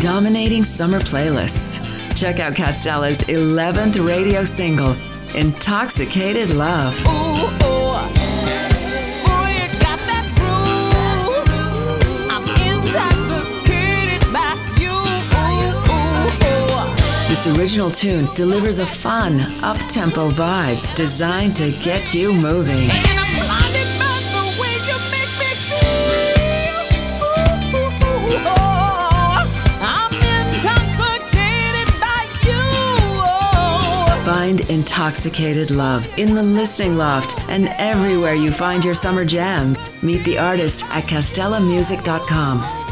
dominating summer playlists. Check out Castella's 11th radio single, Intoxicated Love. This original tune delivers a fun, up tempo vibe designed to get you moving. Find Intoxicated Love in the Listening Loft and everywhere you find your summer jams. Meet the artist at castellamusic.com.